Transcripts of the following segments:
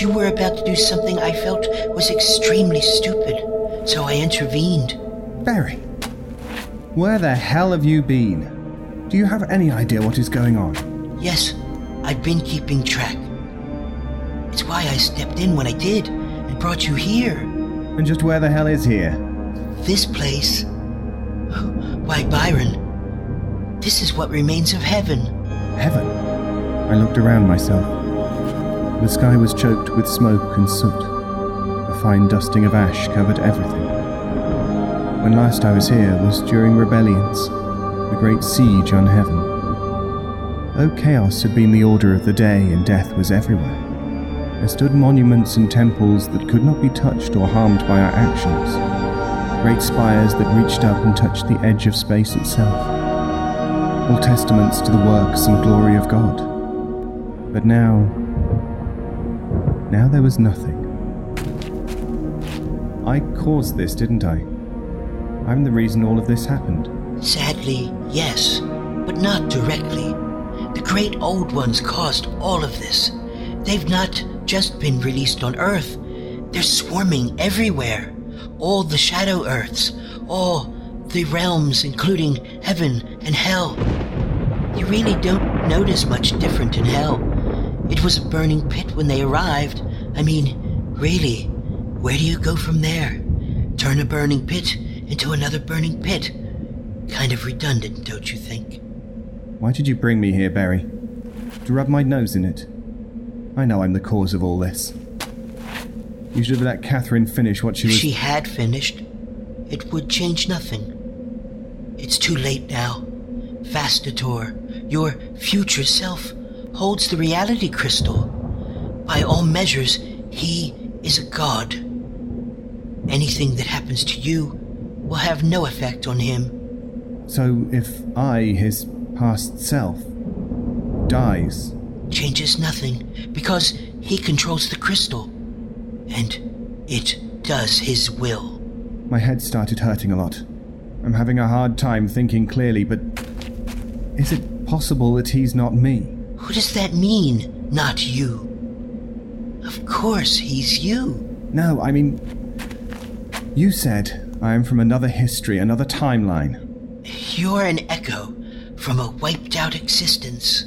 You were about to do something I felt was extremely stupid, so I intervened. Berry, where the hell have you been? Do you have any idea what is going on? Yes, I've been keeping track. It's why I stepped in when I did and brought you here. And just where the hell is here? This place. Why, Byron, this is what remains of heaven. Heaven? I looked around myself. The sky was choked with smoke and soot. A fine dusting of ash covered everything. When last I was here was during rebellions, the great siege on heaven. Though chaos had been the order of the day and death was everywhere, there stood monuments and temples that could not be touched or harmed by our actions. Great spires that reached up and touched the edge of space itself. All testaments to the works and glory of God. But now. Now there was nothing. I caused this, didn't I? I'm the reason all of this happened. Sadly, yes, but not directly. The great old ones caused all of this. They've not just been released on Earth, they're swarming everywhere. All the Shadow Earths, all the realms, including heaven and hell. You really don't notice much different in hell. It was a burning pit when they arrived. I mean, really, where do you go from there? Turn a burning pit into another burning pit. Kind of redundant, don't you think? Why did you bring me here, Berry? To rub my nose in it? I know I'm the cause of all this. You should have let Catherine finish what she if was. she had finished, it would change nothing. It's too late now. Vastator, your future self, holds the reality crystal. By all measures, he is a god. Anything that happens to you will have no effect on him. So if I, his past self, dies, Changes nothing because he controls the crystal. And it does his will. my head started hurting a lot. I'm having a hard time thinking clearly, but is it possible that he's not me? What does that mean, not you? Of course, he's you. No, I mean, you said I am from another history, another timeline. You're an echo from a wiped out existence.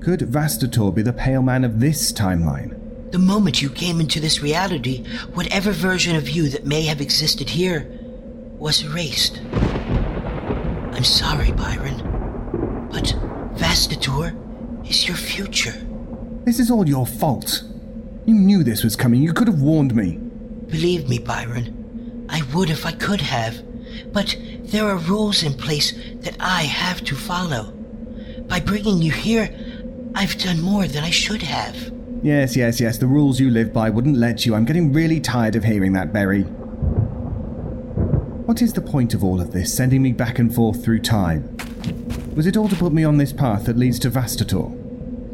Could Vastator be the pale man of this timeline? The moment you came into this reality, whatever version of you that may have existed here was erased. I'm sorry, Byron, but Vastator is your future. This is all your fault. You knew this was coming. You could have warned me. Believe me, Byron, I would if I could have, but there are rules in place that I have to follow. By bringing you here, I've done more than I should have. Yes, yes, yes. The rules you live by wouldn't let you. I'm getting really tired of hearing that, Berry. What is the point of all of this, sending me back and forth through time? Was it all to put me on this path that leads to Vastator?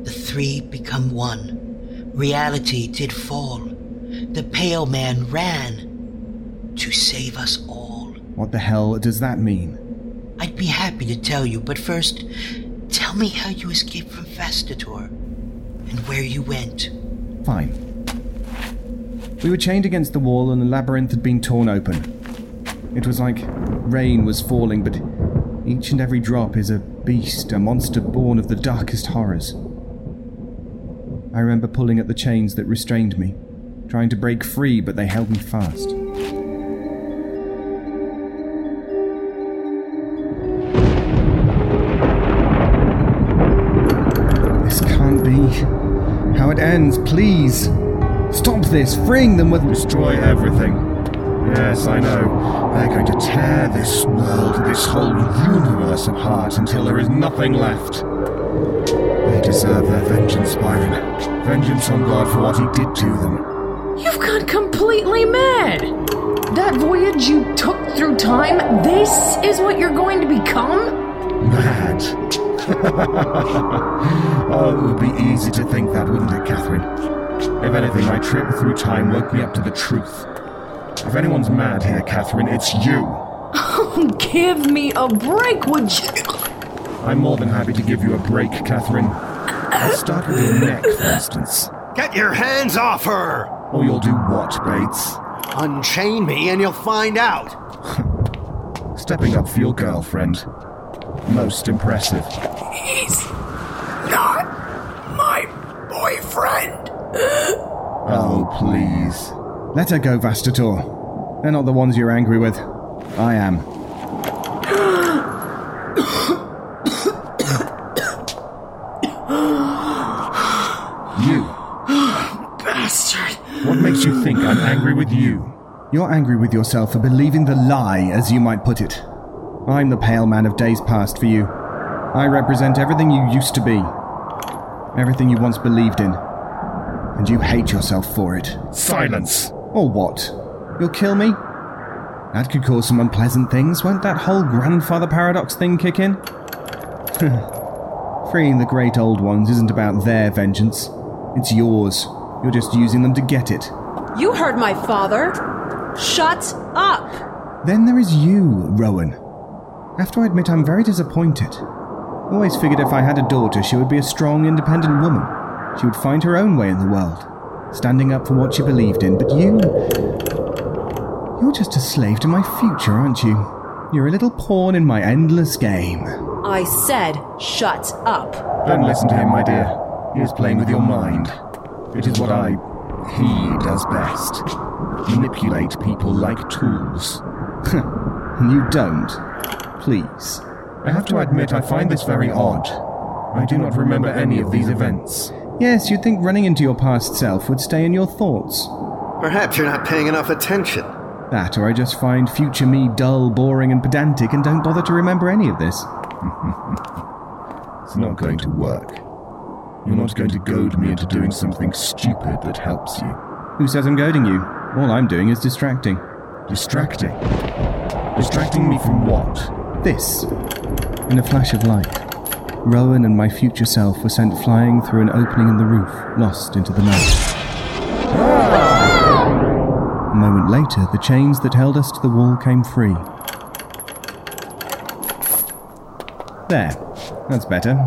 The three become one. Reality did fall. The Pale Man ran to save us all. What the hell does that mean? I'd be happy to tell you, but first, tell me how you escaped from Vastator and where you went. Fine. We were chained against the wall and the labyrinth had been torn open. It was like rain was falling, but each and every drop is a beast, a monster born of the darkest horrors. I remember pulling at the chains that restrained me, trying to break free, but they held me fast. This can't be how it ends, please. Stop this, freeing them with. Destroy everything. Yes, I know. They're going to tear this world, this whole universe apart until there is nothing left. They deserve their vengeance, Byron. Vengeance on God for what he did to them. You've gone completely mad! That voyage you took through time, this is what you're going to become? Mad. oh, it would be easy to think that, wouldn't it, Catherine? If anything, my trip through time woke me up to the truth. If anyone's mad here, Catherine, it's you. Give me a break, would you? I'm more than happy to give you a break, Catherine. Let's start with your neck, for instance. Get your hands off her! Or you'll do what, Bates? Unchain me and you'll find out. Stepping up for your girlfriend. Most impressive. He's not my boyfriend. Oh, please. Let her go, Vastator. They're not the ones you're angry with. I am. You. Bastard. What makes you think I'm angry with you? You're angry with yourself for believing the lie, as you might put it. I'm the pale man of days past for you. I represent everything you used to be, everything you once believed in. And you hate yourself for it. Silence! Or what? You'll kill me? That could cause some unpleasant things. Won't that whole grandfather paradox thing kick in? Freeing the great old ones isn't about their vengeance. It's yours. You're just using them to get it. You heard my father. Shut up. Then there is you, Rowan. After I admit I'm very disappointed. Always figured if I had a daughter, she would be a strong, independent woman. She would find her own way in the world, standing up for what she believed in. But you. You're just a slave to my future, aren't you? You're a little pawn in my endless game. I said, shut up. Don't listen to him, my dear. He is playing with your mind. It is what I. he does best. Manipulate people like tools. And you don't. Please. I have to admit, I find this very odd. I do not remember any of these events. Yes, you'd think running into your past self would stay in your thoughts. Perhaps you're not paying enough attention. That, or I just find future me dull, boring, and pedantic and don't bother to remember any of this. It's not going to work. You're not going to goad me into doing something stupid that helps you. Who says I'm goading you? All I'm doing is distracting. Distracting. Distracting me from what? This. In a flash of light, Rowan and my future self were sent flying through an opening in the roof, lost into the night. A moment later, the chains that held us to the wall came free. There. That's better.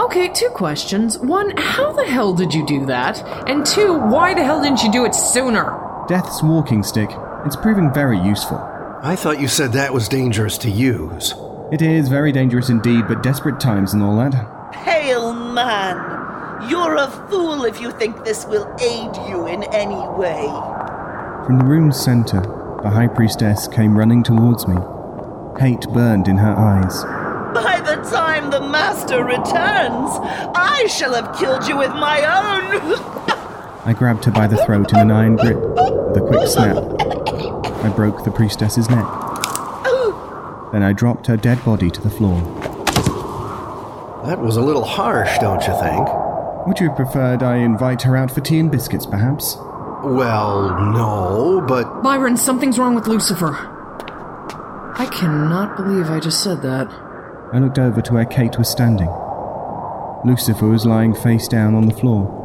Okay, two questions. One, how the hell did you do that? And two, why the hell didn't you do it sooner? Death's walking stick. It's proving very useful. I thought you said that was dangerous to use. It is very dangerous indeed, but desperate times and all that. Pale man, you're a fool if you think this will aid you in any way. From the room's center, the High Priestess came running towards me. Hate burned in her eyes. By the time the master returns, I shall have killed you with my own. I grabbed her by the throat in an iron grip. With a quick snap, I broke the priestess's neck. Then I dropped her dead body to the floor. That was a little harsh, don't you think? Would you have preferred I invite her out for tea and biscuits, perhaps? Well, no, but Byron, something's wrong with Lucifer. I cannot believe I just said that. I looked over to where Kate was standing. Lucifer was lying face down on the floor.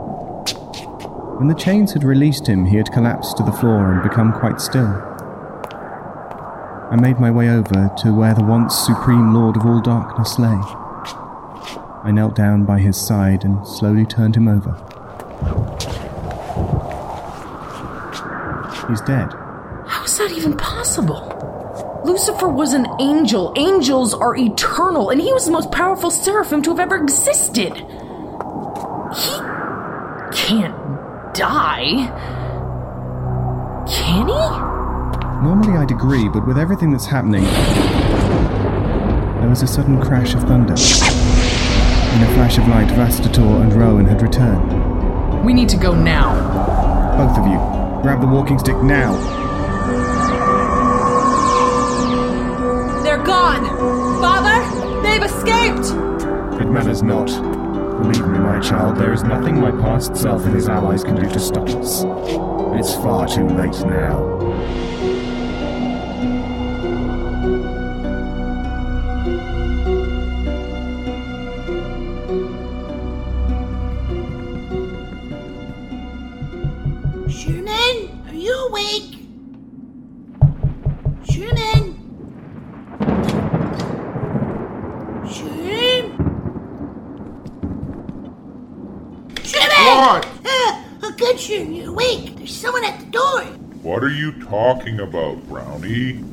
When the chains had released him, he had collapsed to the floor and become quite still. I made my way over to where the once supreme Lord of all darkness lay. I knelt down by his side and slowly turned him over. He's dead. How is that even possible? Lucifer was an angel. Angels are eternal, and he was the most powerful seraphim to have ever existed. He can't die. Can he? Normally I'd agree, but with everything that's happening, there was a sudden crash of thunder. In a flash of light, Vastator and Rowan had returned. We need to go now. Both of you, grab the walking stick now. They're gone. Father, they've escaped. It matters not. Believe me, my child, there is nothing my past self and his allies can do to stop us. It's far too late now. Talking about, Brownie?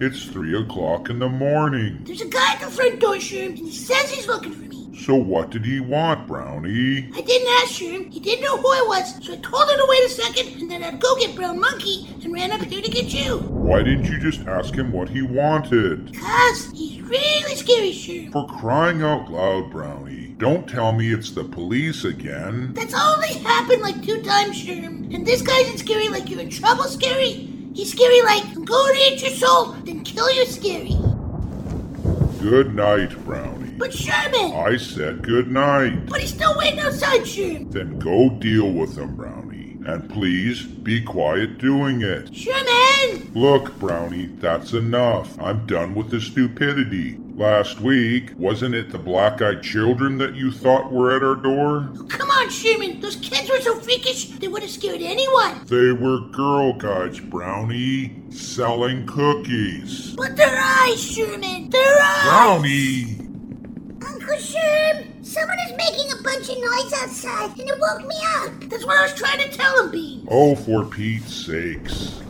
It's three o'clock in the morning. There's a guy at the front door, Sherm, and he says he's looking for me. So what did he want, Brownie? I didn't ask Sherm. He didn't know who I was, so I told him to wait a second, and then I'd go get Brown Monkey and ran up here to get you. Why didn't you just ask him what he wanted? Cuz he's really scary, Sherm. For crying out loud, Brownie. Don't tell me it's the police again. That's only happened like two times, Sherm. And this guy isn't scary like you're in trouble scary. He's scary like I'm going to eat your soul, then kill you scary. Good night, Brownie. But Sherman! I said good night. But he's still waiting outside, Sherm. Then go deal with him, Brownie. And please be quiet doing it. Sherman! Look, Brownie, that's enough. I'm done with the stupidity. Last week, wasn't it the black eyed children that you thought were at our door? Oh, come on, Sherman. Those kids were so freakish, they would have scared anyone. They were girl guides, Brownie, selling cookies. But their eyes, Sherman. Their eyes! Brownie! Uncle Sherm, someone is making a bunch of noise outside, and it woke me up. That's what I was trying to tell him, Bean. Oh, for Pete's sakes.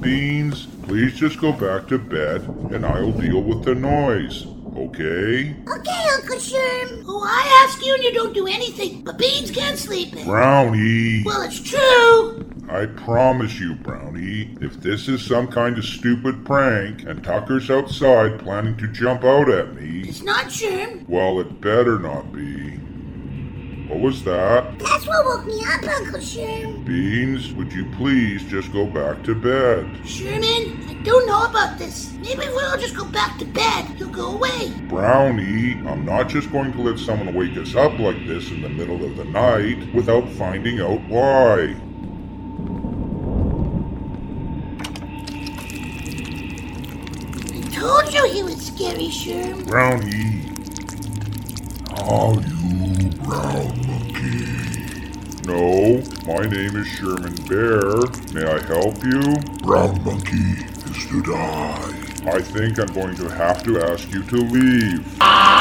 Beans, please just go back to bed and I'll deal with the noise, okay? Okay, Uncle Sherm. Oh, I ask you and you don't do anything, but Beans can't sleep. Brownie! Well, it's true. I promise you, Brownie, if this is some kind of stupid prank and Tucker's outside planning to jump out at me, It's not Sherm. well, it better not be. What was that? That's what woke me up, Uncle Sherm. Beans, would you please just go back to bed? Sherman, I don't know about this. Maybe if we all just go back to bed, he'll go away. Brownie, I'm not just going to let someone wake us up like this in the middle of the night without finding out why. I told you he was scary, Brownie. Are you Brown Monkey? No, my name is Sherman Bear. May I help you? Brown Monkey is to die. I think I'm going to have to ask you to leave. Where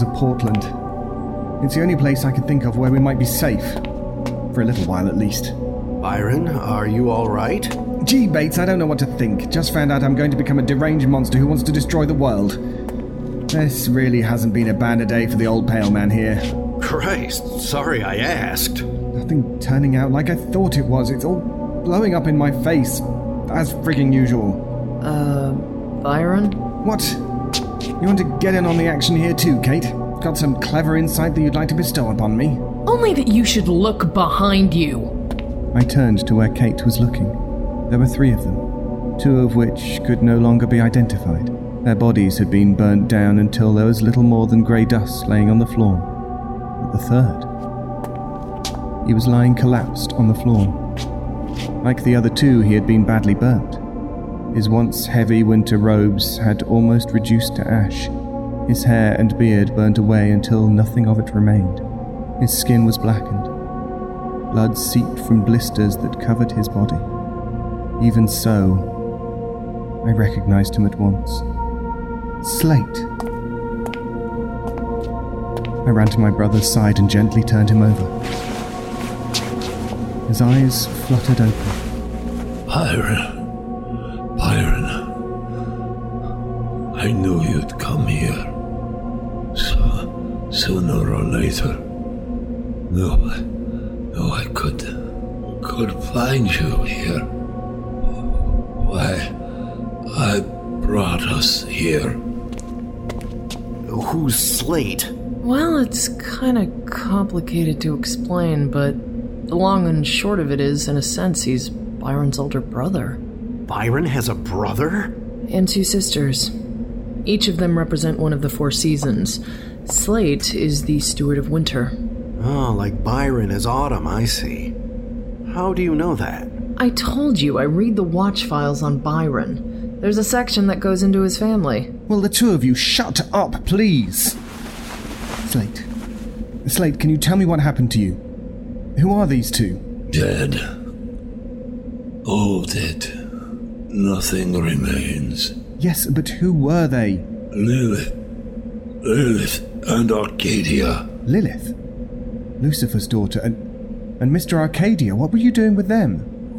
the rose gardens of Portland. It's the only place I can think of where we might be safe. For a little while at least. Byron, are you all right? Gee, Bates, I don't know what to think. Just found out I'm going to become a deranged monster who wants to destroy the world. This really hasn't been a banner day for the old pale man here. Christ, sorry I asked. Nothing turning out like I thought it was. It's all blowing up in my face. As frigging usual. Uh, Byron? What? You want to get in on the action here too, Kate? Got some clever insight that you'd like to bestow upon me? Only that you should look behind you. I turned to where Kate was looking. There were three of them, two of which could no longer be identified. Their bodies had been burnt down until there was little more than grey dust laying on the floor. But the third. He was lying collapsed on the floor. Like the other two, he had been badly burnt. His once heavy winter robes had almost reduced to ash. His hair and beard burnt away until nothing of it remained. His skin was blackened. Blood seeped from blisters that covered his body. Even so, I recognized him at once. Slate. I ran to my brother's side and gently turned him over. His eyes fluttered open. Byron. I knew you'd come here. So, sooner or later. No, I- no, I could, could find you here. Why, I brought us here. Who's Slate? Well, it's kind of complicated to explain, but The long and short of it is, in a sense, he's Byron's older brother. Byron has a brother? And two sisters. Each of them represent one of the four seasons. Slate is the steward of winter. Oh, like Byron is autumn, I see. How do you know that? I told you I read the watch files on Byron. There's a section that goes into his family. Well, the two of you shut up, please? Slate. Slate, can you tell me what happened to you? Who are these two? Dead. All dead. Nothing remains. Yes, but who were they? Lilith. Lilith and Arcadia. Lilith? Lucifer's daughter and and Mr. Arcadia, what were you doing with them?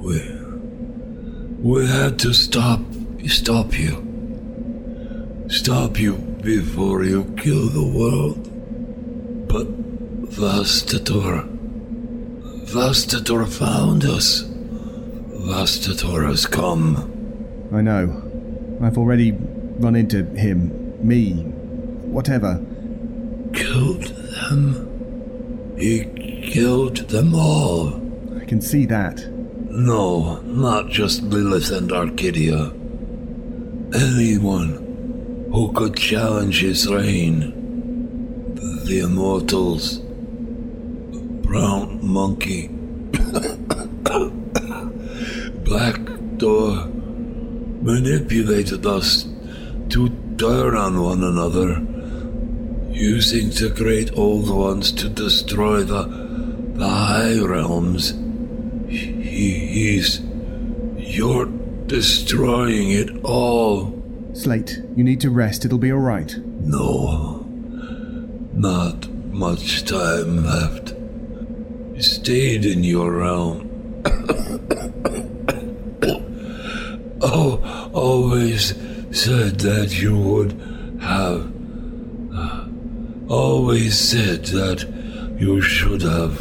We we had to stop stop you. Stop you before you kill the world. But Vastator Vastator found us. Vastator has come. I know. I've already run into him, me, whatever. Killed them. He killed them all. I can see that. No, not just Lilith and Arcadia. Anyone who could challenge his reign. The Immortals. Brown Monkey. Black Door manipulated us to turn on one another, using the great old ones to destroy the, the high realms. He, he's. You're destroying it all. Slate, you need to rest. It'll be alright. No. Not much time left. You stayed in your realm. oh, always said that you would have. uh, always said that you should have.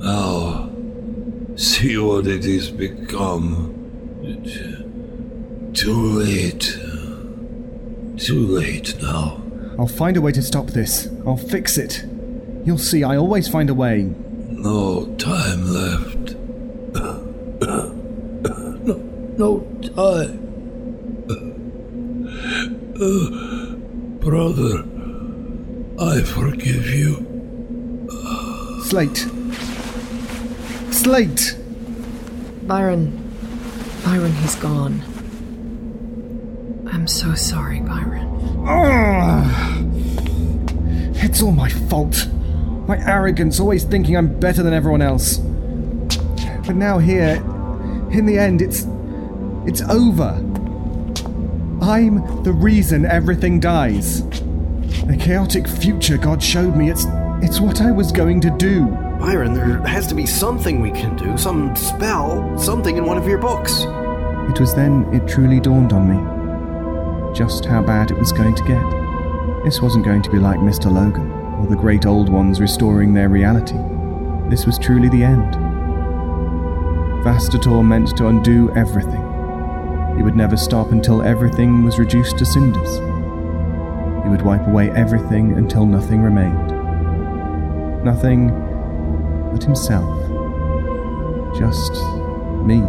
Now, see what it has become. Too late. Too late now. I'll find a way to stop this. I'll fix it. You'll see, I always find a way. No time left. no, no time. Uh, brother, I forgive you. Slate. Slate! Byron. Byron, he's gone. I'm so sorry, Byron. Ah! It's all my fault. My arrogance, always thinking I'm better than everyone else. But now here, in the end, it's. It's over. I'm the reason everything dies. The chaotic future God showed me, it's. it's what I was going to do. Byron, there has to be something we can do, some spell, something in one of your books. It was then it truly dawned on me just how bad it was going to get. This wasn't going to be like Mr. Logan or the great old ones restoring their reality. This was truly the end. Vastator meant to undo everything. He would never stop until everything was reduced to cinders. He would wipe away everything until nothing remained. Nothing but himself. Just me.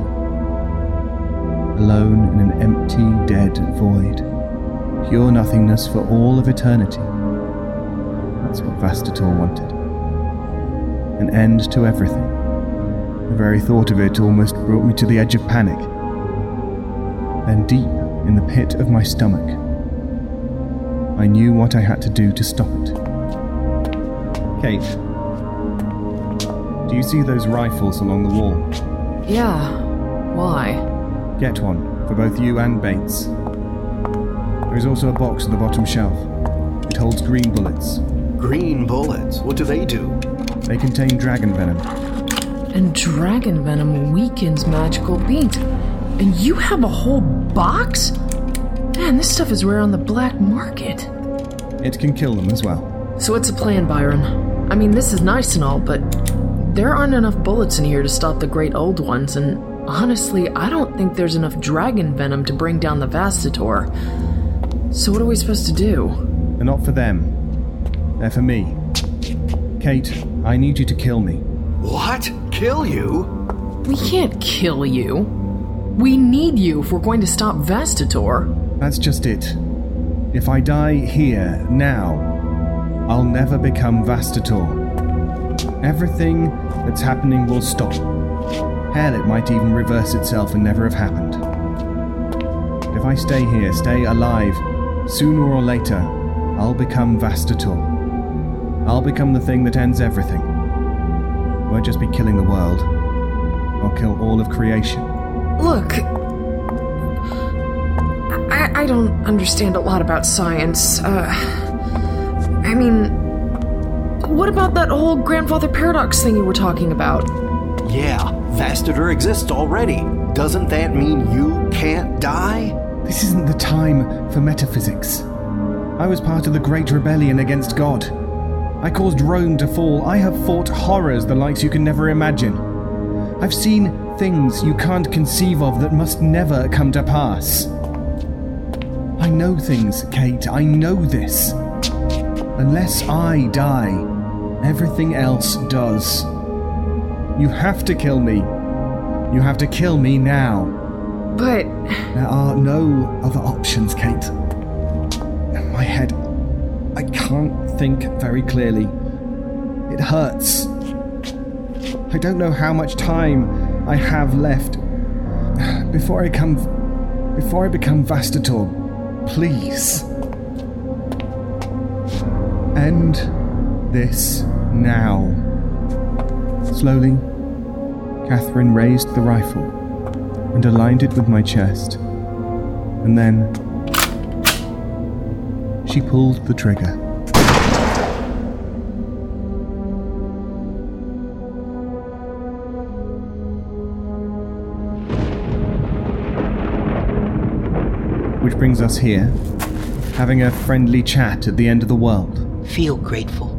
Alone in an empty, dead void. Pure nothingness for all of eternity. That's what Vastator wanted. An end to everything. The very thought of it almost brought me to the edge of panic. Then, deep in the pit of my stomach, I knew what I had to do to stop it. Kate, do you see those rifles along the wall? Yeah. Why? Get one, for both you and Bates. There is also a box at the bottom shelf. It holds green bullets. Green bullets. What do they do? They contain dragon venom. And dragon venom weakens magical beings. And you have a whole box? Man, this stuff is rare on the black market. It can kill them as well. So what's the plan, Byron? I mean, this is nice and all, but there aren't enough bullets in here to stop the great old ones, and honestly, I don't think there's enough dragon venom to bring down the Vastator. So what are we supposed to do? They're not for them. They're for me. Kate, I need you to kill me. What? Kill you? We can't kill you. We need you if we're going to stop Vastator. That's just it. If I die here, now, I'll never become Vastator. Everything that's happening will stop. Hell, it might even reverse itself and never have happened. If I stay here, stay alive, sooner or later, I'll become Vastator. I'll become the thing that ends everything. Won't just be killing the world. I'll kill all of creation. Look, I, I don't understand a lot about science. Uh, I mean, what about that whole grandfather paradox thing you were talking about? Yeah, Vastator exists already. Doesn't that mean you can't die? This isn't the time for metaphysics. I was part of the Great Rebellion against God. I caused Rome to fall. I have fought horrors the likes you can never imagine. I've seen things you can't conceive of that must never come to pass. I know things, Kate. I know this. Unless I die, everything else does. You have to kill me. You have to kill me now. But. There are no other options, Kate. My head. I can't think very clearly. It hurts. I don't know how much time I have left. Before I come. Before I become Vastator, please. End this now. Slowly, Catherine raised the rifle and aligned it with my chest. And then she pulled the trigger. Brings us here, having a friendly chat at the end of the world. Feel grateful.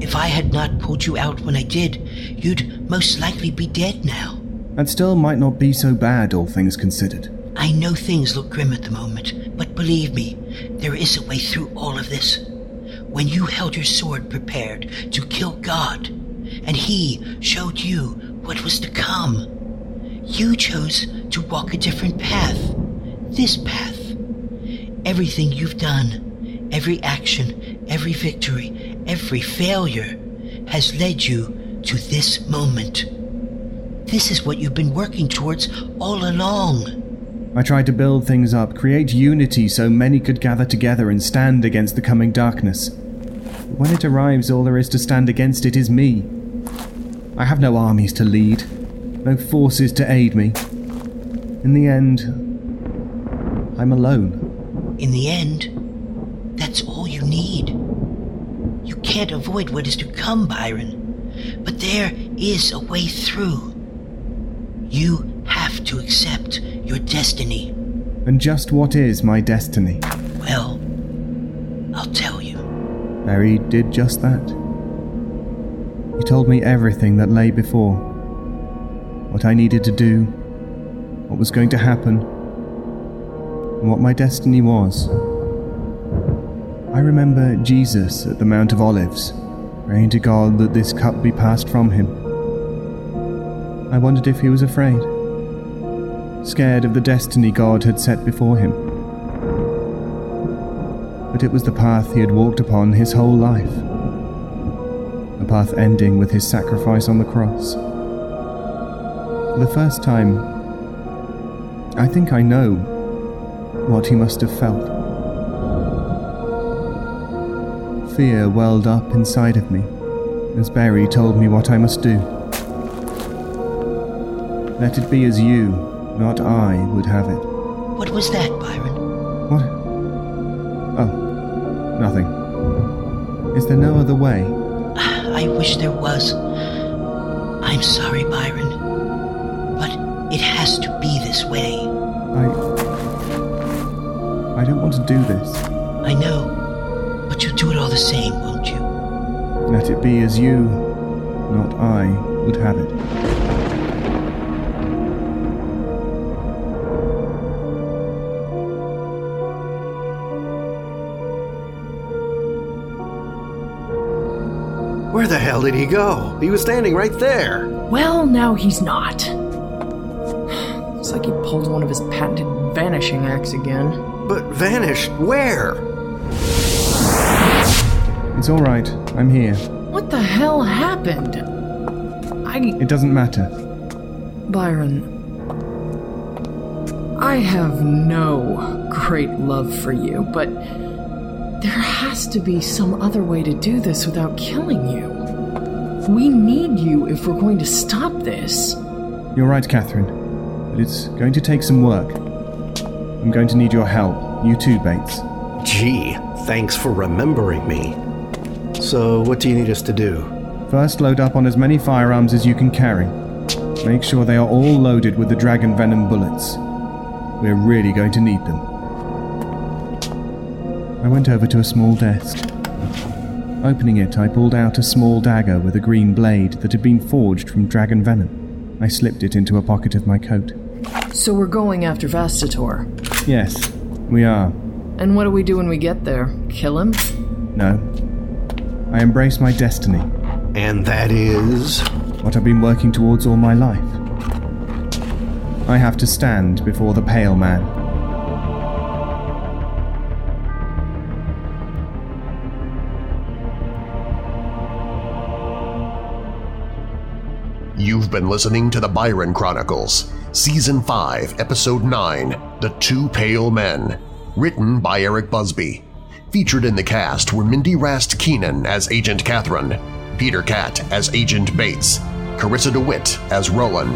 If I had not pulled you out when I did, you'd most likely be dead now. That still might not be so bad, all things considered. I know things look grim at the moment, but believe me, there is a way through all of this. When you held your sword prepared to kill God, and He showed you what was to come, you chose to walk a different path. This path. Everything you've done, every action, every victory, every failure has led you to this moment. This is what you've been working towards all along. I tried to build things up, create unity so many could gather together and stand against the coming darkness. But when it arrives, all there is to stand against it is me. I have no armies to lead, no forces to aid me. In the end, I'm alone. In the end, that's all you need. You can't avoid what is to come, Byron, but there is a way through. You have to accept your destiny. And just what is my destiny? Well, I'll tell you. Berry did just that. He told me everything that lay before what I needed to do, what was going to happen, and what my destiny was. I remember Jesus at the Mount of Olives, praying to God that this cup be passed from him. I wondered if he was afraid, scared of the destiny God had set before him. But it was the path he had walked upon his whole life, a path ending with his sacrifice on the cross. For the first time, I think I know what he must have felt. Fear welled up inside of me as Berry told me what I must do. Let it be as you, not I, would have it. What was that, Byron? What? Oh, nothing. Is there no other way? I wish there was. I'm sorry, Byron. But it has to be this way. I. I don't want to do this. I know. But you'll do it all the same, won't you? Let it be as you, not I, would have it. Where Where the hell did he go? He was standing right there. Well, now he's not. Looks like he pulled one of his patented vanishing acts again. But vanished where? It's all right. I'm here. What the hell happened? I. It doesn't matter. Byron. I have no great love for you, but there has to be some other way to do this without killing you. We need you if we're going to stop this. You're right, Catherine. But it's going to take some work. I'm going to need your help. You too, Bates. Gee, thanks for remembering me. So, what do you need us to do? First, load up on as many firearms as you can carry. Make sure they are all loaded with the dragon venom bullets. We're really going to need them. I went over to a small desk. Opening it, I pulled out a small dagger with a green blade that had been forged from dragon venom. I slipped it into a pocket of my coat. So we're going after Vastator. Yes, we are. And what do we do when we get there? Kill him? No. I embrace my destiny. And that is? What I've been working towards all my life. I have to stand before the Pale Man. You've been listening to the Byron Chronicles, Season 5, Episode 9 The Two Pale Men, written by Eric Busby. Featured in the cast were Mindy Rast Keenan as Agent Catherine, Peter Katt as Agent Bates, Carissa DeWhitt as Rowan,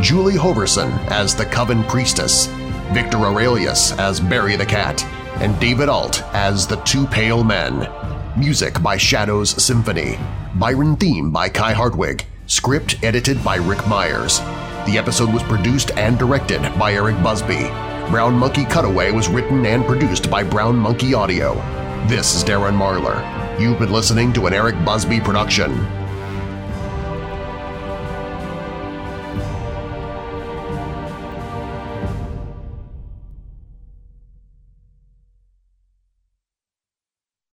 Julie Hoverson as the Coven Priestess, Viktor Aurelius as Berry the Cat, and David Ault as the Two Pale Men. Music by Shadows Symphony. Byron theme by Kai Hartwig. Script edited by Rick Myers. The episode was produced and directed by Eric Busby. Brown Monkey Cutaway was written and produced by Brown Monkey Audio. This is Darren Marlar. You've been listening to an Eric Busby production.